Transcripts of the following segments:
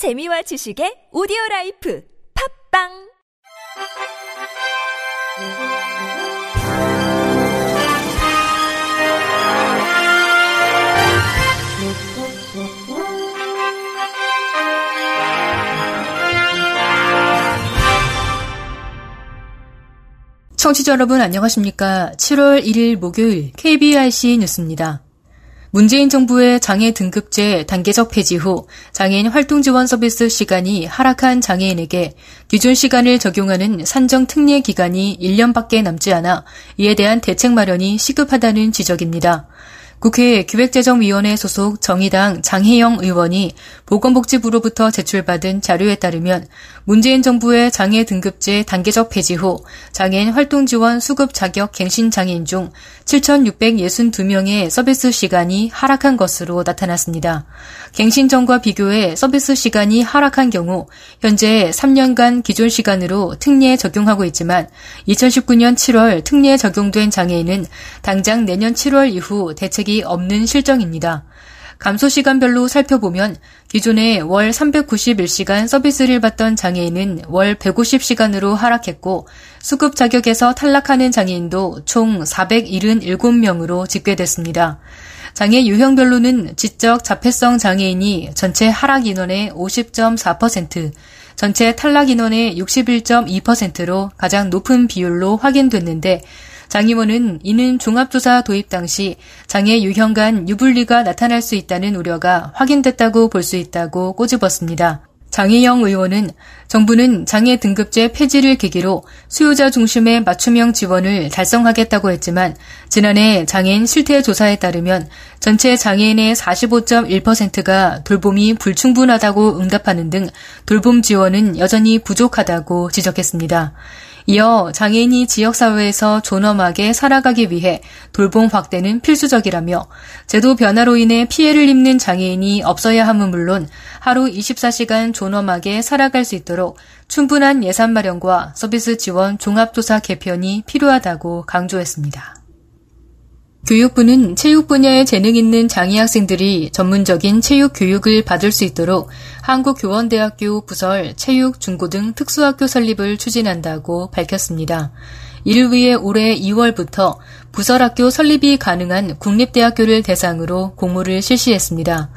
재미와 지식의 오디오 라이프 팝빵 청취자 여러분 안녕하십니까? 7월 1일 목요일 KBRC 뉴스입니다. 문재인 정부의 장애 등급제 단계적 폐지 후 장애인 활동 지원 서비스 시간이 하락한 장애인에게 기존 시간을 적용하는 산정 특례 기간이 1년밖에 남지 않아 이에 대한 대책 마련이 시급하다는 지적입니다. 국회 기획재정위원회 소속 정의당 장혜영 의원이 보건복지부로부터 제출받은 자료에 따르면 문재인 정부의 장애 등급제 단계적 폐지 후 장애인 활동 지원 수급 자격 갱신 장애인 중 7,662명의 서비스 시간이 하락한 것으로 나타났습니다. 갱신 전과 비교해 서비스 시간이 하락한 경우 현재 3년간 기존 시간으로 특례 적용하고 있지만 2019년 7월 특례 적용된 장애인은 당장 내년 7월 이후 대책이 대책이 없는 실정입니다. 감소 시간별로 살펴보면 기존에 월 391시간 서비스를 받던 장애인은 월 150시간으로 하락했고 수급 자격에서 탈락하는 장애인도 총 477명으로 집계됐습니다. 장애 유형별로는 지적 자폐성 장애인이 전체 하락 인원의 50.4%, 전체 탈락 인원의 61.2%로 가장 높은 비율로 확인됐는데 장 의원은 이는 종합조사 도입 당시 장애 유형 간 유불리가 나타날 수 있다는 우려가 확인됐다고 볼 수 있다고 꼬집었습니다. 장혜영 의원은 정부는 장애 등급제 폐지를 계기로 수요자 중심의 맞춤형 지원을 달성하겠다고 했지만 지난해 장애인 실태 조사에 따르면 전체 장애인의 45.1%가 돌봄이 불충분하다고 응답하는 등 돌봄 지원은 여전히 부족하다고 지적했습니다. 이어 장애인이 지역사회에서 존엄하게 살아가기 위해 돌봄 확대는 필수적이라며 제도 변화로 인해 피해를 입는 장애인이 없어야 함은 물론 하루 24시간 존엄하게 살아갈 수 있도록 충분한 예산 마련과 서비스 지원 종합조사 개편이 필요하다고 강조했습니다. 교육부는 체육 분야에 재능 있는 장애 학생들이 전문적인 체육 교육을 받을 수 있도록 한국교원대학교 부설 체육 중고등 특수학교 설립을 추진한다고 밝혔습니다. 이를 위해 올해 2월부터 부설학교 설립이 가능한 국립대학교를 대상으로 공모를 실시했습니다.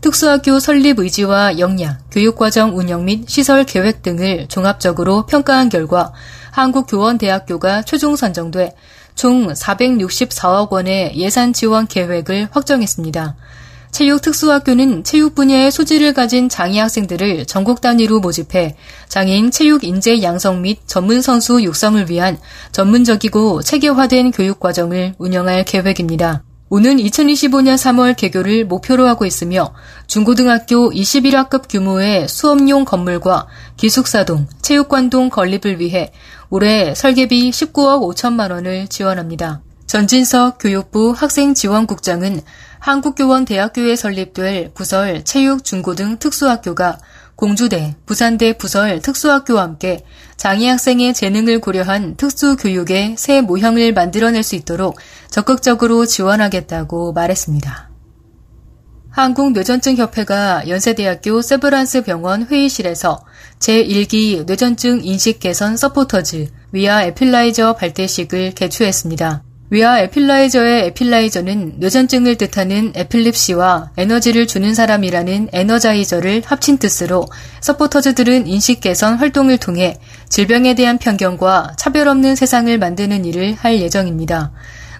특수학교 설립 의지와 역량, 교육과정 운영 및 시설 계획 등을 종합적으로 평가한 결과 한국교원대학교가 최종 선정돼 총 464억 원의 예산 지원 계획을 확정했습니다. 체육 특수학교는 체육 분야의 소질을 가진 장애 학생들을 전국 단위로 모집해 장애인 체육 인재 양성 및 전문 선수 육성을 위한 전문적이고 체계화된 교육 과정을 운영할 계획입니다. 오는 2025년 3월 개교를 목표로 하고 있으며 중고등학교 21학급 규모의 수업용 건물과 기숙사동, 체육관동 건립을 위해 올해 설계비 19억 5천만 원을 지원합니다. 전진석 교육부 학생지원국장은 한국교원대학교에 설립될 부설 체육 중고등 특수학교가 공주대, 부산대 부설 특수학교와 함께 장애 학생의 재능을 고려한 특수교육의 새 모형을 만들어낼 수 있도록 적극적으로 지원하겠다고 말했습니다. 한국뇌전증협회가 연세대학교 세브란스 병원 회의실에서 제1기 뇌전증 인식 개선 서포터즈 We Are Epilizer 발대식을 개최했습니다. We Are Epilizer의 Epilizer는 뇌전증을 뜻하는 epilepsy와 에너지를 주는 사람이라는 energizer를 합친 뜻으로 서포터즈들은 인식 개선 활동을 통해 질병에 대한 편견과 차별 없는 세상을 만드는 일을 할 예정입니다.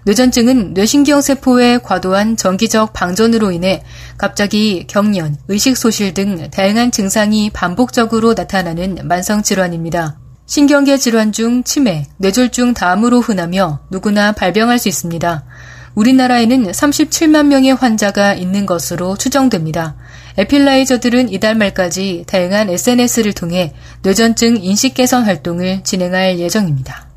뇌전증은 뇌신경세포의 과도한 정기적 방전으로 인해 갑자기 경련, 의식소실 등 다양한 증상이 반복적으로 나타나는 만성질환입니다. 신경계 질환 중 치매, 뇌졸중 다음으로 흔하며 누구나 발병할 수 있습니다. 우리나라에는 37만 명의 환자가 있는 것으로 추정됩니다. 에필라이저들은 이달 말까지 다양한 SNS를 통해 뇌전증 인식 개선 활동을 진행할 예정입니다.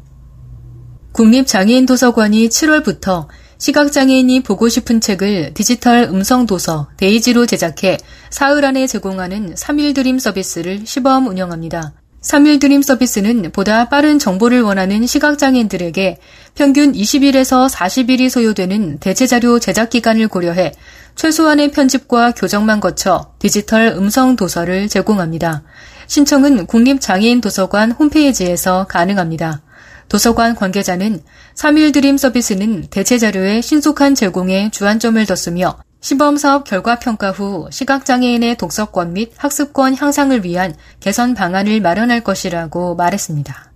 국립장애인도서관이 7월부터 시각장애인이 보고 싶은 책을 디지털 음성도서 DAISY로 제작해 사흘 안에 제공하는 3일 드림 서비스를 시범 운영합니다. 3일 드림 서비스는 보다 빠른 정보를 원하는 시각장애인들에게 평균 20일에서 40일이 소요되는 대체자료 제작 기간을 고려해 최소한의 편집과 교정만 거쳐 디지털 음성 도서를 제공합니다. 신청은 국립장애인 도서관 홈페이지에서 가능합니다. 도서관 관계자는 3일 드림 서비스는 대체 자료의 신속한 제공에 주안점을 뒀으며 시범 사업 결과 평가 후 시각장애인의 독서권 및 학습권 향상을 위한 개선 방안을 마련할 것이라고 말했습니다.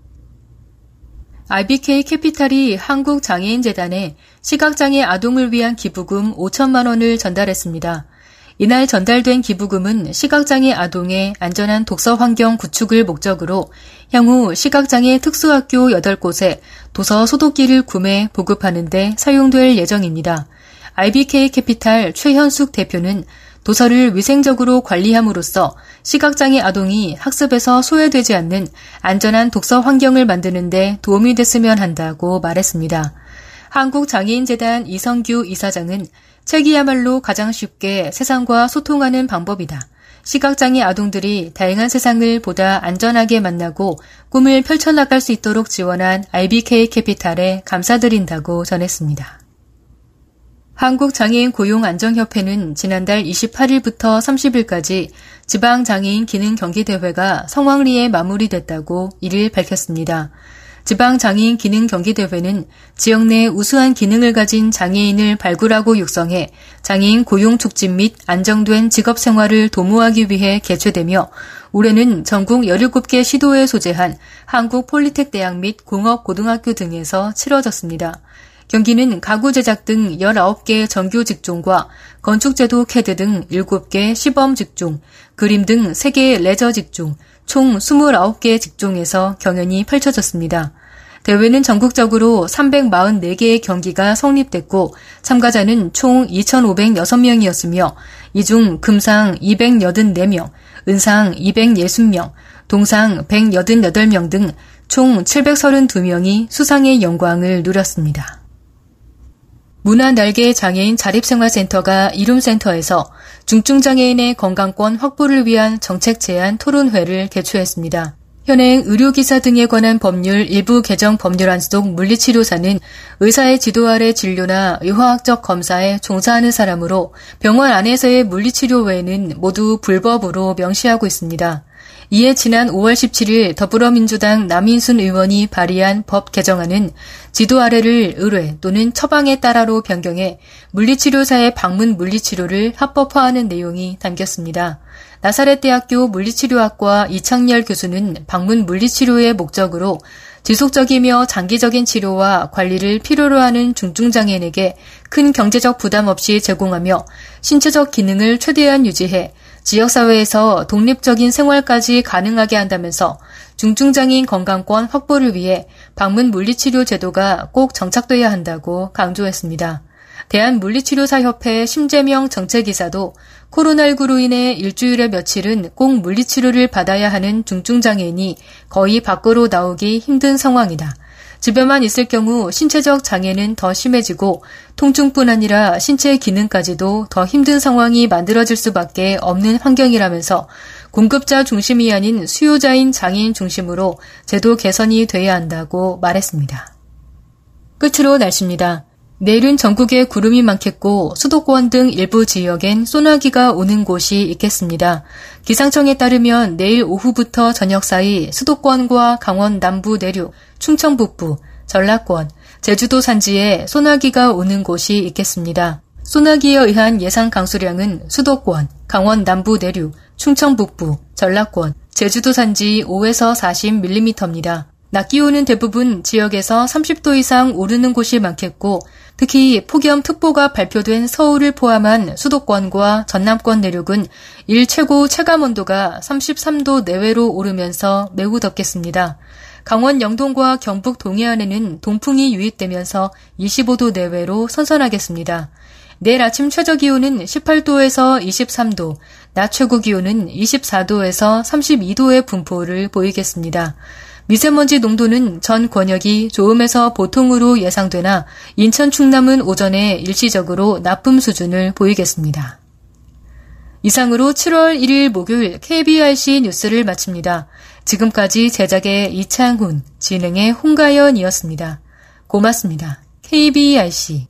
IBK 캐피탈이 한국장애인재단에 시각장애 아동을 위한 기부금 5천만 원을 전달했습니다. 이날 전달된 기부금은 시각장애 아동의 안전한 독서 환경 구축을 목적으로 향후 시각장애 특수학교 8곳에 도서 소독기를 구매, 보급하는 데 사용될 예정입니다. IBK 캐피탈 최현숙 대표는 도서를 위생적으로 관리함으로써 시각장애 아동이 학습에서 소외되지 않는 안전한 독서 환경을 만드는 데 도움이 됐으면 한다고 말했습니다. 한국장애인재단 이성규 이사장은 책이야말로 가장 쉽게 세상과 소통하는 방법이다. 시각장애 아동들이 다양한 세상을 보다 안전하게 만나고 꿈을 펼쳐나갈 수 있도록 지원한 IBK 캐피탈에 감사드린다고 전했습니다. 한국장애인 고용안정협회는 지난달 28일부터 30일까지 지방장애인 기능 경기대회가 성황리에 마무리됐다고 이를 밝혔습니다. 지방장애인 기능 경기대회는 지역 내 우수한 기능을 가진 장애인을 발굴하고 육성해 장애인 고용 촉진 및 안정된 직업 생활을 도모하기 위해 개최되며 올해는 전국 17개 시도에 소재한 한국 폴리텍 대학 및 공업 고등학교 등에서 치러졌습니다. 경기는 가구 제작 등 19개 정규 직종과 건축제도 CAD 등 7개 시범 직종, 그림 등 3개 레저 직종, 총 29개 직종에서 경연이 펼쳐졌습니다. 대회는 전국적으로 344개의 경기가 성립됐고 참가자는 총 2,506명이었으며 이 중 금상 284명, 은상 260명, 동상 188명 등 총 732명이 수상의 영광을 누렸습니다. 문화 날개 장애인 자립생활센터가 이룸센터에서 중증장애인의 건강권 확보를 위한 정책 제안 토론회를 개최했습니다. 현행 의료기사 등에 관한 법률 일부 개정 법률안 속 물리치료사는 의사의 지도 아래 진료나 의화학적 검사에 종사하는 사람으로 병원 안에서의 물리치료 외에는 모두 불법으로 명시하고 있습니다. 이에 지난 5월 17일 더불어민주당 남인순 의원이 발의한 법 개정안은 지도 아래를 의뢰 또는 처방에 따라로 변경해 물리치료사의 방문 물리치료를 합법화하는 내용이 담겼습니다. 나사렛 대학교 물리치료학과 이창열 교수는 방문 물리치료의 목적으로 지속적이며 장기적인 치료와 관리를 필요로 하는 중증장애인에게 큰 경제적 부담 없이 제공하며 신체적 기능을 최대한 유지해 지역사회에서 독립적인 생활까지 가능하게 한다면서 중증장애인 건강권 확보를 위해 방문 물리치료 제도가 꼭 정착돼야 한다고 강조했습니다. 대한물리치료사협회 심재명 정책이사도 코로나19로 인해 일주일에 며칠은 꼭 물리치료를 받아야 하는 중증장애인이 거의 밖으로 나오기 힘든 상황이다. 집에만 있을 경우 신체적 장애는 더 심해지고 통증뿐 아니라 신체 기능까지도 더 힘든 상황이 만들어질 수밖에 없는 환경이라면서 공급자 중심이 아닌 수요자인 장애인 중심으로 제도 개선이 돼야 한다고 말했습니다. 끝으로 날씨입니다. 내일은 전국에 구름이 많겠고 수도권 등 일부 지역엔 소나기가 오는 곳이 있겠습니다. 기상청에 따르면 내일 오후부터 저녁 사이 수도권과 강원 남부 내륙, 충청 북부, 전라권, 제주도 산지에 소나기가 오는 곳이 있겠습니다. 소나기에 의한 예상 강수량은 수도권, 강원 남부 내륙, 충청 북부, 전라권, 제주도 산지 5에서 40mm입니다. 낮 기온은 대부분 지역에서 30도 이상 오르는 곳이 많겠고 특히 폭염특보가 발표된 서울을 포함한 수도권과 전남권 내륙은 일 최고 체감온도가 33도 내외로 오르면서 매우 덥겠습니다. 강원 영동과 경북 동해안에는 동풍이 유입되면서 25도 내외로 선선하겠습니다. 내일 아침 최저 기온은 18도에서 23도, 낮 최고 기온은 24도에서 32도의 분포를 보이겠습니다. 미세먼지 농도는 전 권역이 좋음에서 보통으로 예상되나 인천 충남은 오전에 일시적으로 나쁨 수준을 보이겠습니다. 이상으로 7월 1일 목요일 KBRC 뉴스를 마칩니다. 지금까지 제작의 이창훈, 진행의 홍가연이었습니다. 고맙습니다. KBRC